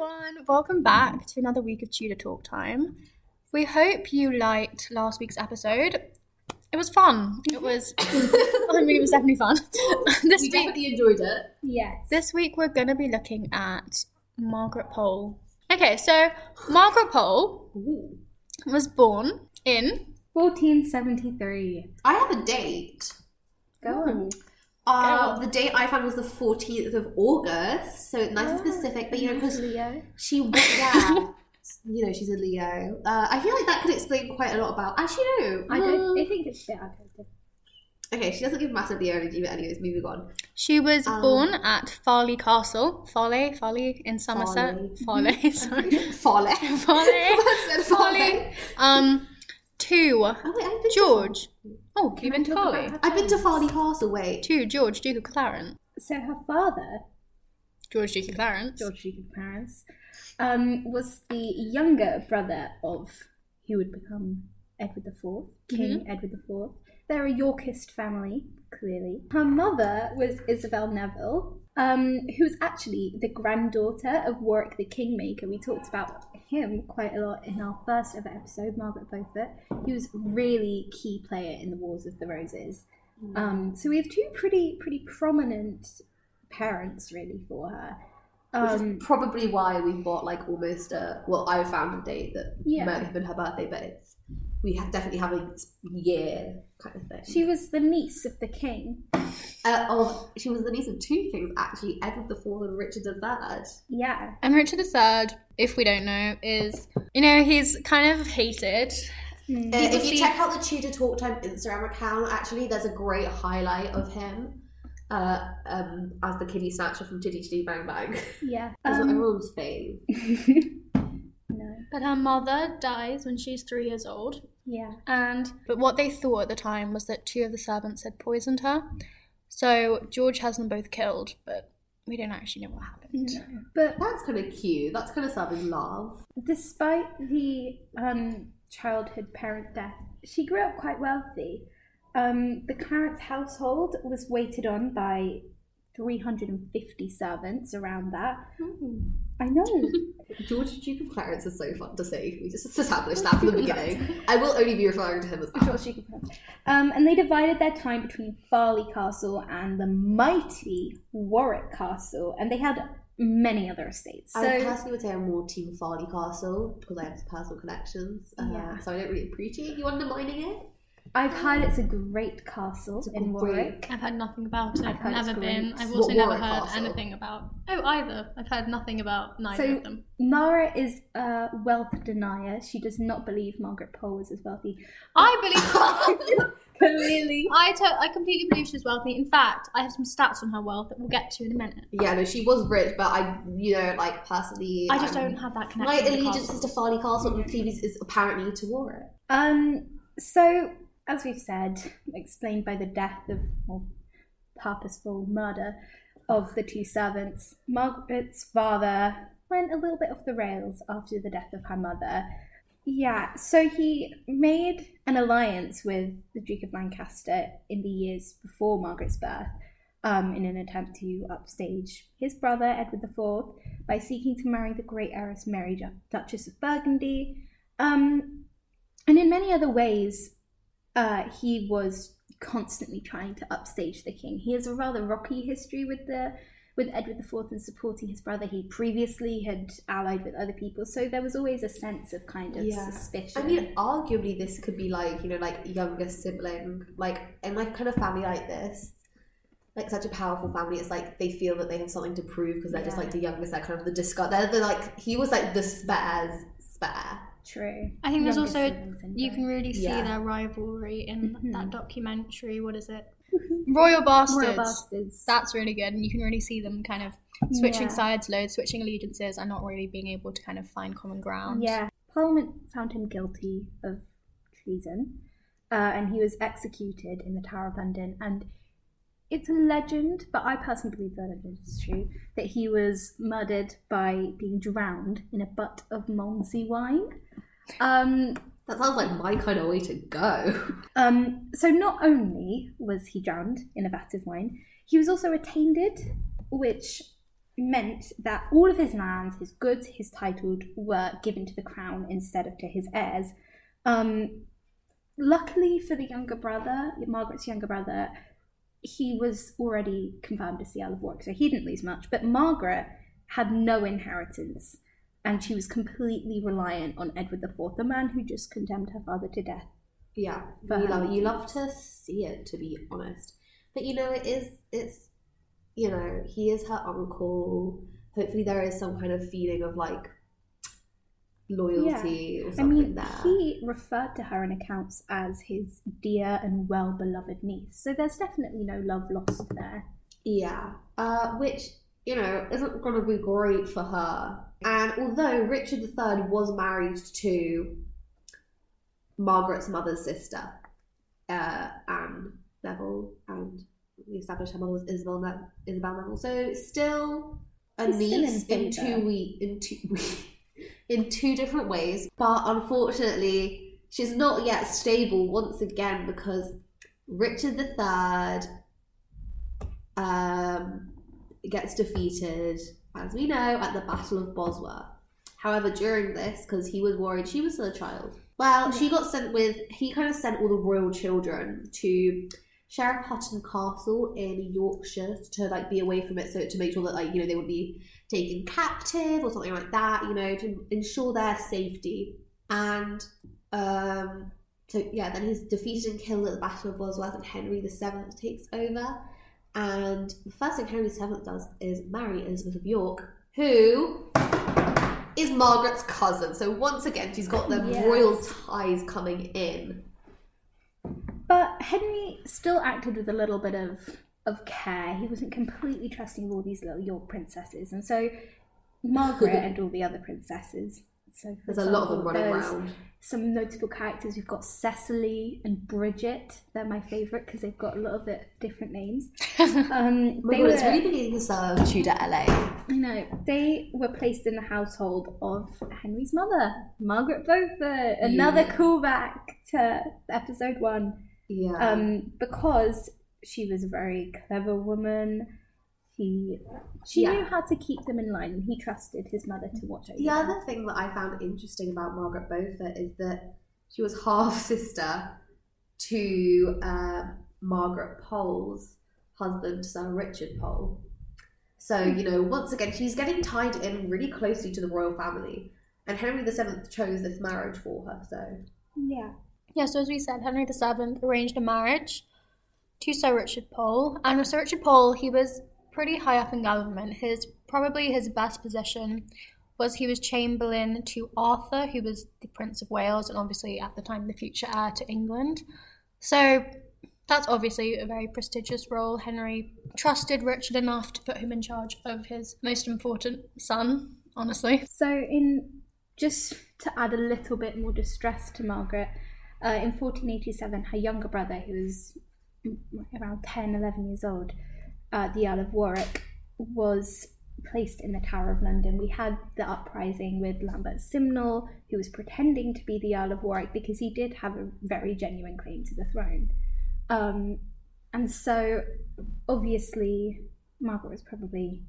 everyone. Welcome back to another week of Tudor Talk Time. We hope you liked last week's episode. It was fun. It was. I mean, it was definitely fun. this we week, definitely enjoyed it. Yes. this week we're going to be looking at Margaret Pole. Okay, so Margaret Pole was born in 1473. I have a date. Go on. Uh, the date I found was the 14th of August, so nice and specific. But you know, because Leo. she went, yeah, you know, she's a Leo. Uh, I feel like that could explain quite a lot about. Actually, no, I don't. mm. I think it's a bit outdated. Okay, she doesn't give massive Leo energy, but anyways, moving on. She was Um, born at Farley Castle, Farley, Farley in Somerset. Farley, sorry, Farley. Farley, I Farley. Um, to Oh wait, I've been George. To, Oh, you've been to talk Farley. I've been to parents? Farley Castle. Wait, To George, Duke of Clarence. So her father, George, Duke of Clarence. George Duke of Clarence, um, was the younger brother of who would become Edward IV, King Edward IV. They're a Yorkist family, clearly. Her mother was Isabel Neville, um, who's actually the granddaughter of Warwick the Kingmaker. We talked about him quite a lot in our first ever episode, Margaret Beaufort. He was really key player in the Wars of the Roses. Um, so we have two pretty pretty prominent parents really for her. which Um, is probably why we've got like almost a. Well, I found a date that Yeah. might have been her birthday, but it's we ha- definitely have a year kind of thing. she was the niece of the king. uh, of she was the niece of two kings actually, Edward IV and Richard III. Yeah, And Richard III, if we don't know, is you know he's kind of hated. Mm. Uh, if you see- check out the Tudor Talk Time Instagram account, actually, there's a great highlight of him uh, um, as the kitty snatcher from Chitty Chitty Bang Bang. yeah. It's Um, everyone's fave. no, But her mother dies when she's three years old. yeah. And but what they thought at the time was that two of the servants had poisoned her. So George has them both killed, but we don't actually know what happened. No. But That's kind of cute. That's kind of serving love. despite the um, childhood parent death, she grew up quite wealthy. Um, the Clarence household was waited on by 350 servants around that. I know. George Duke of Clarence is so fun to say. We just established that from the beginning. I will only be referring to him as that. George Duke of Clarence. Um, and they divided their time between Farley Castle and the mighty Warwick Castle, and they had many other estates. So I personally would say I'm more Team Farley Castle because I have personal connections. Uh, Yeah. So I don't really appreciate you undermining it. I've heard it's a great castle It's a in great- Warwick. I've heard nothing about it. I've I've never been. I've What also never Warwick heard Castle? anything about. Oh, either. I've heard nothing about neither So- of them. Nara is a wealth denier. She does not believe Margaret Pole was as wealthy. I believe. Clearly. I I completely believe she's wealthy. In fact, I have some stats on her wealth that we'll get to in a minute. Yeah, no, she was rich, but I, you know, like personally, I just I'm- don't have that My connection. My allegiance is to Farley Castle, and Phoebe's is apparently to Warwick. Um, so, as we've said, explained by the death of, or purposeful murder of the two servants, Margaret's father went a little bit off the rails after the death of her mother. Yeah, so he made an alliance with the Duke of Lancaster in the years before Margaret's birth um, in an attempt to upstage his brother, Edward IV, by seeking to marry the great heiress Mary, Duchess of Burgundy. Um, and in many other ways, uh, he was constantly trying to upstage the king. He has a rather rocky history with the with Edward IV and supporting his brother. He previously had allied with other people, so there was always a sense of kind of Yeah. suspicion. I mean, arguably, this could be like you know, like youngest sibling, like in like kind of family like this, like such a powerful family. It's like they feel that they have something to prove because they're just like the youngest. They're kind of the discard. They're the like he was like the spares spare. True. I think there's also you can really see Yeah. their rivalry in Mhm. that documentary. What is it? Royal Bastards. Royal Bastards. That's really good, and you can really see them kind of switching Yeah. sides loads, switching allegiances, and not really being able to kind of find common ground. Yeah, Parliament found him guilty of treason, uh, and he was executed in the Tower of London. And it's a legend, but I personally believe that it is true that he was murdered by being drowned in a butt of Malmsey wine. Um, That sounds like my kind of way to go. um, so not only was he drowned in a vat of wine, he was also attainted, which meant that all of his lands, his goods, his titles were given to the crown instead of to his heirs. Um, luckily for the younger brother, Margaret's younger brother, he was already confirmed as the Earl of Warwick, so he didn't lose much. But Margaret had no inheritance, and she was completely reliant on Edward IV, the man who just condemned her father to death. Yeah, you love you love to see it, to be honest. But you know, it is it's you know he is her uncle. Hopefully, there is some kind of feeling of like loyalty or I something mean, there. he referred to her in accounts as his dear and well beloved niece, so there's definitely no love lost there. Yeah, uh, which you know isn't going to be great for her. And although Richard III was married to Margaret's mother's sister, uh, Anne Neville, and we established her mother was Isabel, ne- Isabel Neville, so still a still niece in in, two weeks. in two in two different ways. But unfortunately, she's not yet stable once again because Richard III um, gets defeated, as we know, at the Battle of Bosworth. However, during this, because he was worried she was still a child, well, she got sent with, he kind of sent all the royal children to Sheriff Hutton Castle in Yorkshire to like be away from it, so to make sure that like you know they wouldn't be taken captive or something like that, you know, to ensure their safety. And um, so yeah, then he's defeated and killed at the Battle of Bosworth, and Henry VII takes over. And the first thing Henry VII does is marry Elizabeth of York, who is Margaret's cousin. So once again, she's got the Yes. royal ties coming in. But Henry still acted with a little bit of of care. He wasn't completely trusting of all these little York princesses, and so Margaret and all the other princesses. So for There's a lot of them running around. Some notable characters. We've got Cecily and Bridget. They're my favourite because they've got a little bit different names. Um, Oh they god, were, it's really beginning to serve Tudor LA. I know they were placed in the household of Henry's mother, Margaret Beaufort. Another Yeah. callback to episode one Yeah. um, because she was a very clever woman. He, she Yeah. knew how to keep them in line, and he trusted his mother to watch over The them. other thing that I found interesting about Margaret Beaufort is that she was half sister to uh, Margaret Pole's husband, Sir Richard Pole. So, you know, once again, she's getting tied in really closely to the royal family. And Henry VII chose this marriage for her, so. Yeah, Yeah, so as we said, Henry VII arranged a marriage to Sir Richard Pole. And with Sir Richard Pole, he was pretty high up in government. His probably his best position was he was Chamberlain to Arthur, who was the Prince of Wales and obviously at the time the future heir to England. So that's obviously a very prestigious role. Henry trusted Richard enough to put him in charge of his most important son, honestly. So, in just to add a little bit more distress to Margaret, uh, in 1487, her younger brother, who was around 10, 11 years old, uh, the Earl of Warwick, was placed in the Tower of London. We had the uprising with Lambert Simnel, who was pretending to be the Earl of Warwick because he did have a very genuine claim to the throne. Um, and so, obviously, Margaret was probably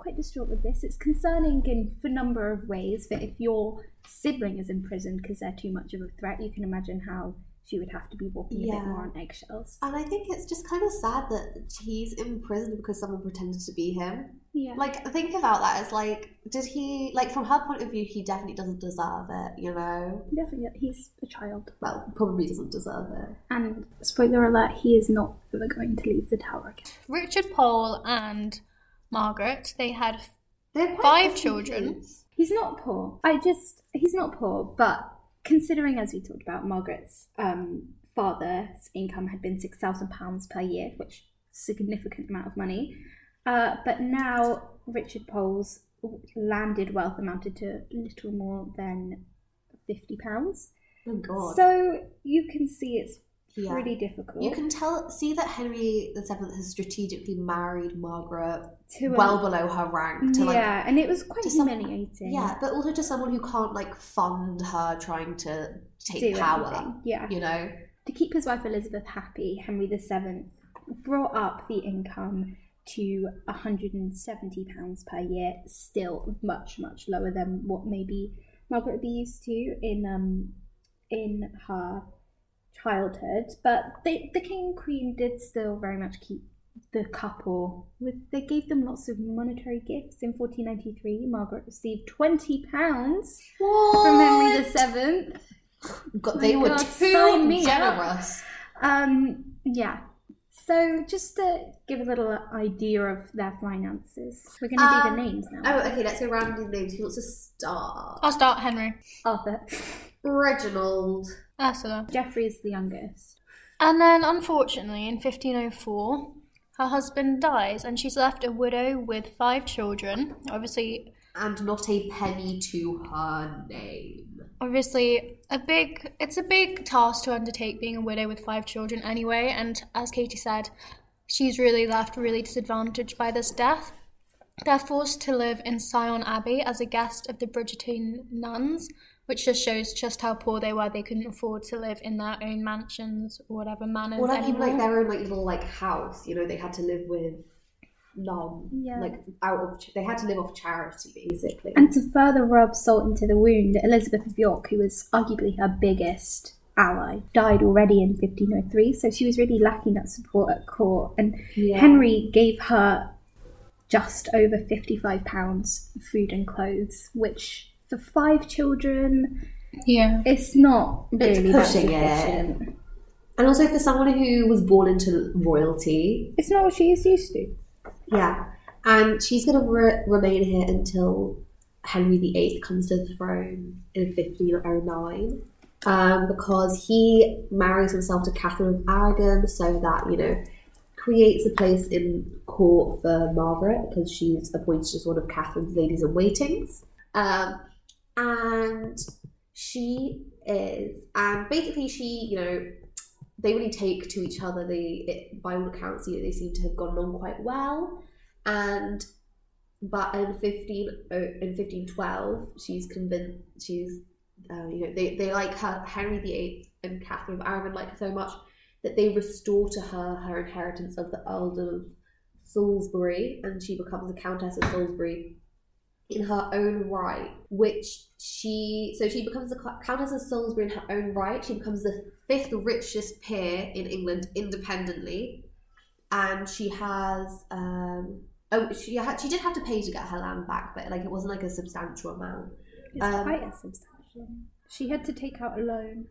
quite distraught with this. It's concerning in for a number of ways. That if your sibling is imprisoned because they're too much of a threat, you can imagine how she would have to be walking a bit more on eggshells. And I think it's just kind of sad that he's in prison because someone pretended to be him. Yeah. Like, think about that. It's like, did he, like, from her point of view, he definitely doesn't deserve it, you know? Definitely, he's a child. Well, probably doesn't deserve it. And spoiler alert, he is not ever going to leave the tower again. Richard Pole and Margaret, they had quite Five children. kids. He's not poor. I just, he's not poor, but considering, as we talked about, Margaret's um, father's income had been £6,000 per year, which is a significant amount of money. Uh, but now Richard Pole's landed wealth amounted to little more than £50. Oh, God. So you can see it's yeah. pretty difficult. You can tell, see that Henry VII has strategically married Margaret to a- well below her rank to, like, yeah, and it was quite to some- humiliating. yeah, but also to someone who can't, like, fund her trying to take do power, anything. Yeah. you know? To keep his wife Elizabeth happy, Henry VII brought up the income to 170 pounds per year. Still much much lower than what maybe Margaret would be used to in um in her childhood. But they, the king and queen did still very much keep the couple with they gave them lots of monetary gifts in 1493 margaret received 20 pounds from henry VII. God, they were God, too sign generous. um yeah so just to give a little idea of their finances we're going to do Um, the names now Oh, okay, let's go around with names. Who wants to start? I'll start Henry. arthur Reginald. Ursula. Geoffrey is the youngest And then, unfortunately, in 1504, her husband dies and she's left a widow with five children. Obviously, And not a penny to her name. obviously a big it's a big task to undertake being a widow with five children anyway and as katie said she's really left really disadvantaged by this death they're forced to live in Syon Abbey as a guest of the Bridgettine nuns which just shows just how poor they were they couldn't afford to live in their own mansions or whatever manors Or like even like their own like little like house, you know, they had to live with none. Yeah. Like out of they had to live off charity basically. And to further rub salt into the wound, Elizabeth of York, who was arguably her biggest ally, died already in 1503, so she was really lacking that support at court. And Yeah. Henry gave her just over £55 of food and clothes, which for five children, yeah. It's not It's really that pushing it. And also for someone who was born into royalty, It's not what she is used to. yeah, and she's going to re- remain here until Henry VIII comes to the throne in 1509, um, because he marries himself to Catherine of Aragon, so that you know creates a place in court for Margaret because she's appointed as one of Catherine's ladies in waitings, um, and she is, and basically she, you know, they really take to each other. They, it, by all accounts, you know, they seem to have gone along quite well. And but in fifteen oh, in fifteen twelve, she's convinced she's uh, you know they, they like her Henry VIII and Catherine of Aragon like her so much that they restore to her her inheritance of the Earldom of Salisbury, and she becomes the Countess of Salisbury in her own right, which she so she becomes the Countess of Salisbury in her own right. She becomes the fifth richest peer in England independently, and she has um oh she had she did have to pay to get her land back, but like it wasn't like a substantial amount. It's Um, quite a substantial. She had to take out a loan.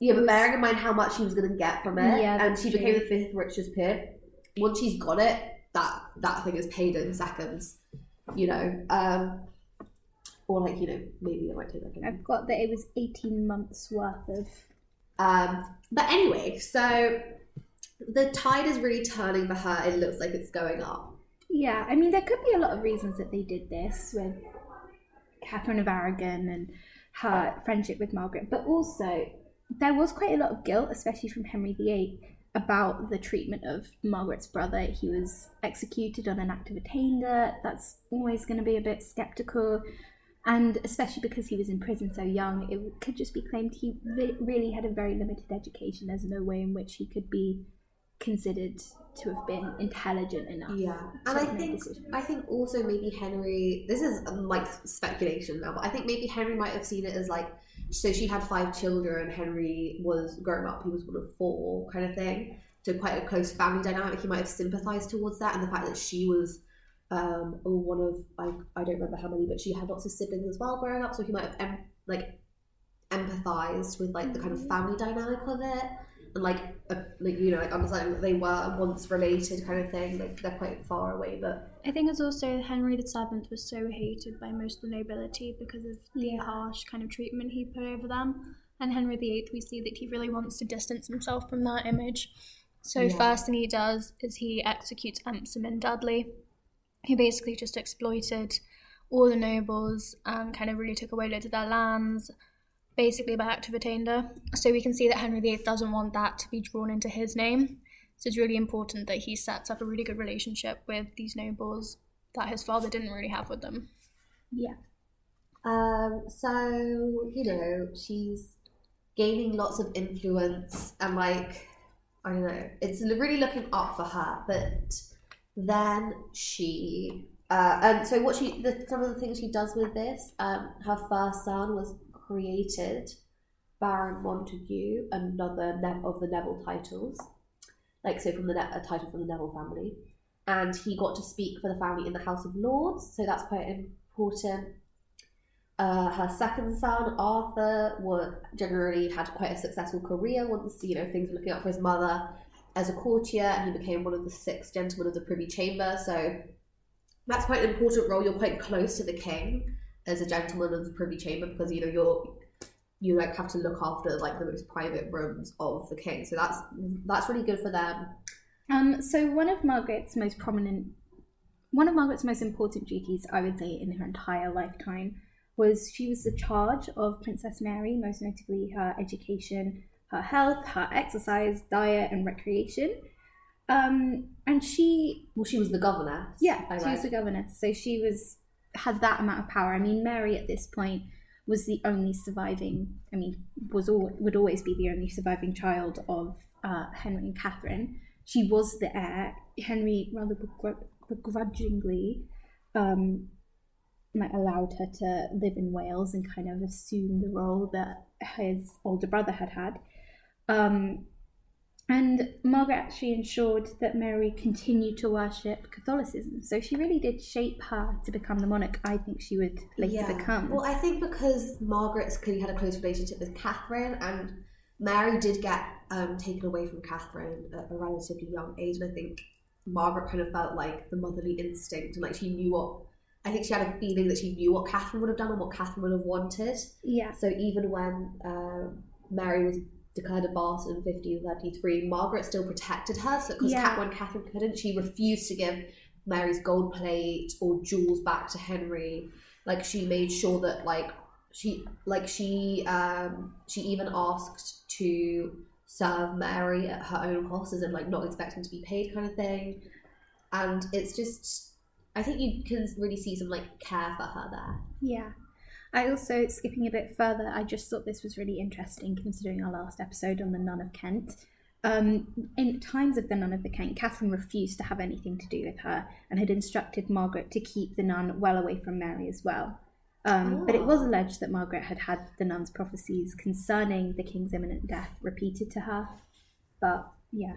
Yeah, but bearing in mind how much she was going to get from it, Yeah, and she became the fifth richest peer. Once she's got it, that that thing is paid in seconds. You know, um, or like you know, maybe it might take like I've got that it was 18 months worth of. Um, but anyway, so the tide is really turning for her. It looks like it's going up. Yeah, I mean, there could be a lot of reasons that they did this with Catherine of Aragon and her friendship with Margaret, but also there was quite a lot of guilt, especially from Henry VIII, about the treatment of Margaret's brother. He was executed on an act of attainder. That's always going to be a bit skeptical. And especially because he was in prison so young, it could just be claimed he really had a very limited education. There's no way in which he could be considered to have been intelligent enough. Yeah, and I think decisions. I think also maybe Henry. This is um, like speculation now, but I think maybe Henry might have seen it as like so she had five children. Henry was growing up; he was one of four, kind of thing. So quite a close family dynamic. He might have sympathised towards that, and the fact that she was um, one of I, I don't remember how many, but she had lots of siblings as well growing up. So he might have em- like empathised with like the kind of family dynamic of it like a, like you know like understanding that they were once related kind of thing like they're quite far away but I think it's also Henry VII was so hated by most of the nobility because of the harsh kind of treatment he put over them. And Henry VIII, we see that he really wants to distance himself from that image. So, Yeah. first thing he does is he executes Empson and Dudley, who basically just exploited all the nobles and kind of really took away loads of their lands, basically by act of attainder. So, we can see that Henry VIII doesn't want that to be drawn into his name. So it's really important that he sets up a really good relationship with these nobles that his father didn't really have with them. Yeah. um so you know she's gaining lots of influence and like I don't know it's really looking up for her but Then she, uh, and so what she, the, some of the things she does with this, um, her first son was created Baron Montague, another ne- of the Neville titles, like so from the ne- a title from the Neville family, and he got to speak for the family in the House of Lords, so that's quite important. Uh, her second son, Arthur, was generally had quite a successful career once you know things were looking up for his mother as a courtier, and he became one of the six gentlemen of the Privy Chamber. So that's quite an important role. You're quite close to the king as a gentleman of the Privy Chamber because you know you're you like have to look after like the most private rooms of the king. So that's that's really good for them. Um, so one of Margaret's most prominent, one of Margaret's most important duties, I would say, in her entire lifetime, was she was the charge of Princess Mary, most notably her education, her health, her exercise, diet, and recreation. Um, and she, Well, she was the governor. yeah, I she was the governess, so she was had that amount of power. I mean, Mary at this point was the only surviving. I mean, was all would always be the only surviving child of uh, Henry and Catherine. She was the heir. Henry rather begr- begrudgingly um, like allowed her to live in Wales and kind of assume the role that his older brother had had. Um, and Margaret actually ensured that Mary continued to worship Catholicism. So she really did shape her to become the monarch I think she would later become. Well, I think because Margaret's clearly had a close relationship with Catherine, and Mary did get um, taken away from Catherine at a relatively young age, and I think Margaret kind of felt like the motherly instinct, and like she knew what. I think she had a feeling that she knew what Catherine would have done and what Catherine would have wanted. yeah. So even when uh, Mary was declared a bastard in 1533, Margaret still protected her. So because Yeah. when Catherine couldn't, she refused to give Mary's gold plate or jewels back to Henry. Like she made sure that like she like she um she even asked to serve Mary at her own cost, and like not expecting to be paid kind of thing. And it's just I think you can really see some like care for her there. Yeah. I also, skipping a bit further, I just thought this was really interesting considering our last episode on the Nun of Kent. Um, in times of the Nun of the Kent, Catherine refused to have anything to do with her and had instructed Margaret to keep the nun well away from Mary as well. Um, But it was Oh. alleged that Margaret had had the nun's prophecies concerning the king's imminent death repeated to her. But yeah,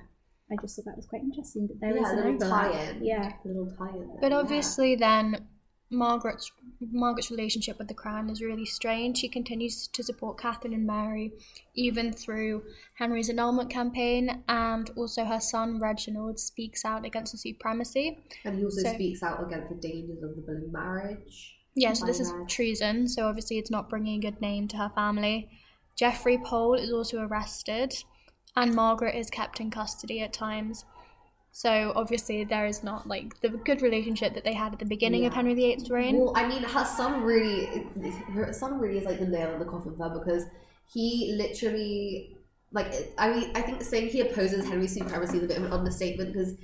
I just thought that was quite interesting that there is yeah, a little overlap. tie-in. Yeah. a little tie-in. there, But yeah. obviously, then Margaret's Margaret's relationship with the crown is really strained. She continues to support Catherine and Mary, even through Henry's annulment campaign, and also her son Reginald speaks out against the supremacy. and he also so- speaks out against the dangers of the Boleyn marriage. Yeah, so this is treason. So obviously, it's not bringing a good name to her family. Geoffrey Pole is also arrested, and Margaret is kept in custody at times. So obviously, there is not like the good relationship that they had at the beginning of Henry VIII's reign. Well, I mean, her son really, her son really is like the nail in the coffin for her because he literally, like, I mean, I think saying he opposes Henry's supremacy is a bit of an understatement because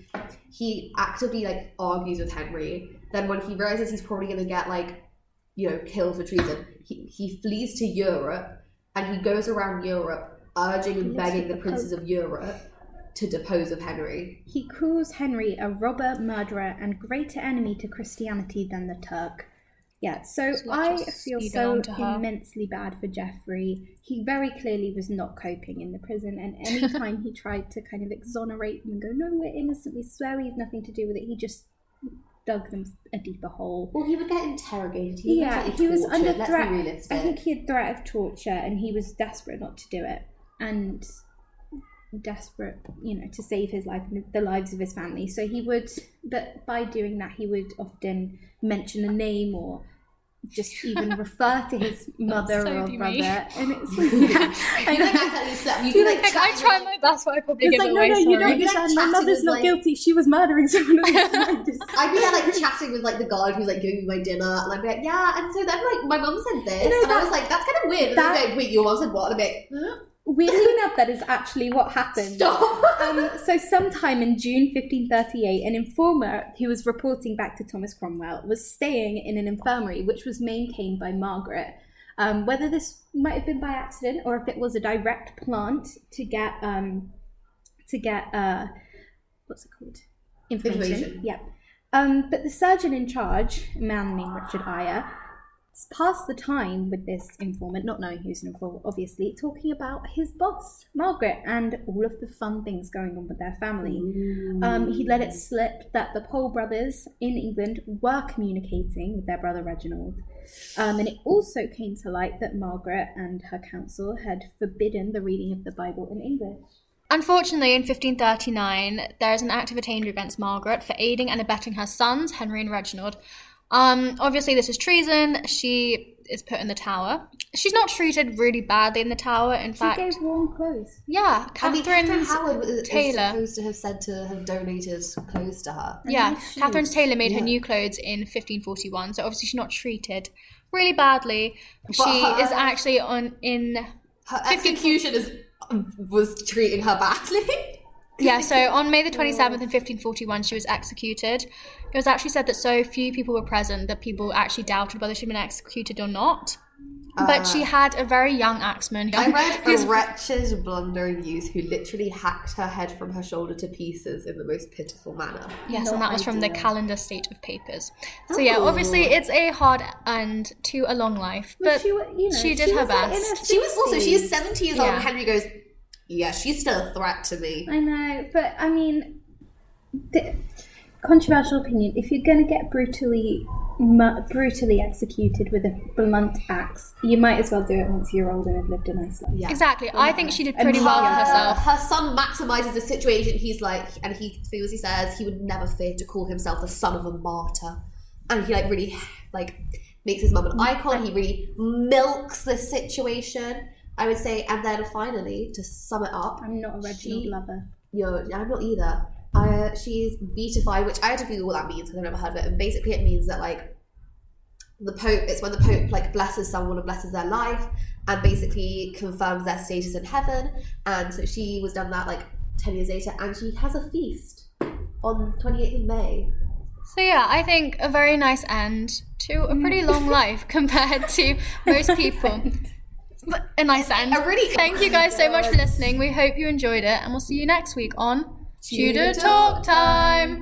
he actively like argues with Henry. Then when he realizes he's probably gonna get like, you know, killed for treason, he he flees to Europe and he goes around Europe urging and begging the the princes of Europe to depose of Henry. He calls Henry a robber, murderer, and greater enemy to Christianity than the Turk. Yeah, so So I feel so on to her. immensely bad for Geoffrey. He very clearly was not coping in the prison, and any time he tried to kind of exonerate them and go, "No, we're innocent. We swear we have nothing to do with it," he just dug them a deeper hole. Well, he would get interrogated. He Yeah, he was under Let's threat. I think he had threat of torture, and he was desperate not to do it, and desperate, you know, to save his life and the lives of his family. So he would, but by doing that, he would often mention a name or just even refer to his oh, mother so or brother, me. and it's yeah, I You like accidentally slept. You like, Like, I try my best, but I probably It's give like, it no, away. no, you don't You're, like, understand. My mother's not like- guilty. She was murdering someone. Just- I'd be there like chatting with like the guard who's like giving me my dinner, and I'd be like, yeah. And so then like my mum said this, You know, and I was like, that's kind of weird. And that- then I'd be like, wait, your mum said what? And I'm like, huh? Weirdly enough, that is actually what happened. stop. Um, so, sometime in June 1538, an informer who was reporting back to Thomas Cromwell was staying in an infirmary which was maintained by Margaret. Um, whether this might have been by accident or if it was a direct plant to get um, to get uh, what's it called information. Information. Yep. Um, but the surgeon in charge, a man named Richard Eyre, s- passed the time with this informant, not knowing who's an informant, obviously, talking about his boss, Margaret, and all of the fun things going on with their family. Um, he let it slip that the Pole brothers in England were communicating with their brother Reginald. Um, and it also came to light that Margaret and her council had forbidden the reading of the Bible in English. Unfortunately, in 1539, there is an act of attainder against Margaret for aiding and abetting her sons, Henry and Reginald. Um, obviously, this is treason. She is put in the tower. She's not treated really badly in the tower. In She fact, she gave warm clothes. yeah, I mean, Catherine Catherine's Howard was Taylor. supposed to have said to have donated clothes to her. Yeah. Catherine Taylor made her new clothes in 1541, so obviously she's not treated really badly. But she her- is actually on in Her execution is was treating her badly. yeah. So on May the 27th in 1541, she was executed. It was actually said that so few people were present that people actually doubted whether she'd been executed or not. But she uh, had a very young axeman. I read who's- a wretched, blundering youth who literally hacked her head from her shoulder to pieces in the most pitiful manner. Yes, Not and that was from the calendar state of papers. So yeah, Oh. obviously it's a hard end to a long life, but she, you know, she did her was, like, in best. She was also she is seventy years old. Yeah. And Henry goes, yeah, she's still a threat to me. I know, but I mean, the, controversial opinion. If you're going to get brutally, mu- brutally executed with a blunt axe, you might as well do it once you're old and have lived a nice life. Yeah. Exactly. I think she did And pretty well for her- herself. Her son maximizes the situation. He's like, and he feels he says he would never fear to call himself the son of a martyr, and he like really like makes his mum an icon. He really milks the situation. I would say, and then finally, to sum it up, I'm not a Reginald She- lover. Yo, I'm not either. Uh, she's beatified, which I had to Google what that means because I've never heard of it. And basically, it means that like the Pope, it's when the Pope like blesses someone and blesses their life, and basically confirms their status in heaven. And so she was done that like ten years later, and she has a feast on 28th of May. So yeah, I think a very nice end to a pretty long life compared to most people. But a nice end. A really- Thank you guys so much for listening. We hope you enjoyed it, and we'll see you next week on Tudor Talk Time.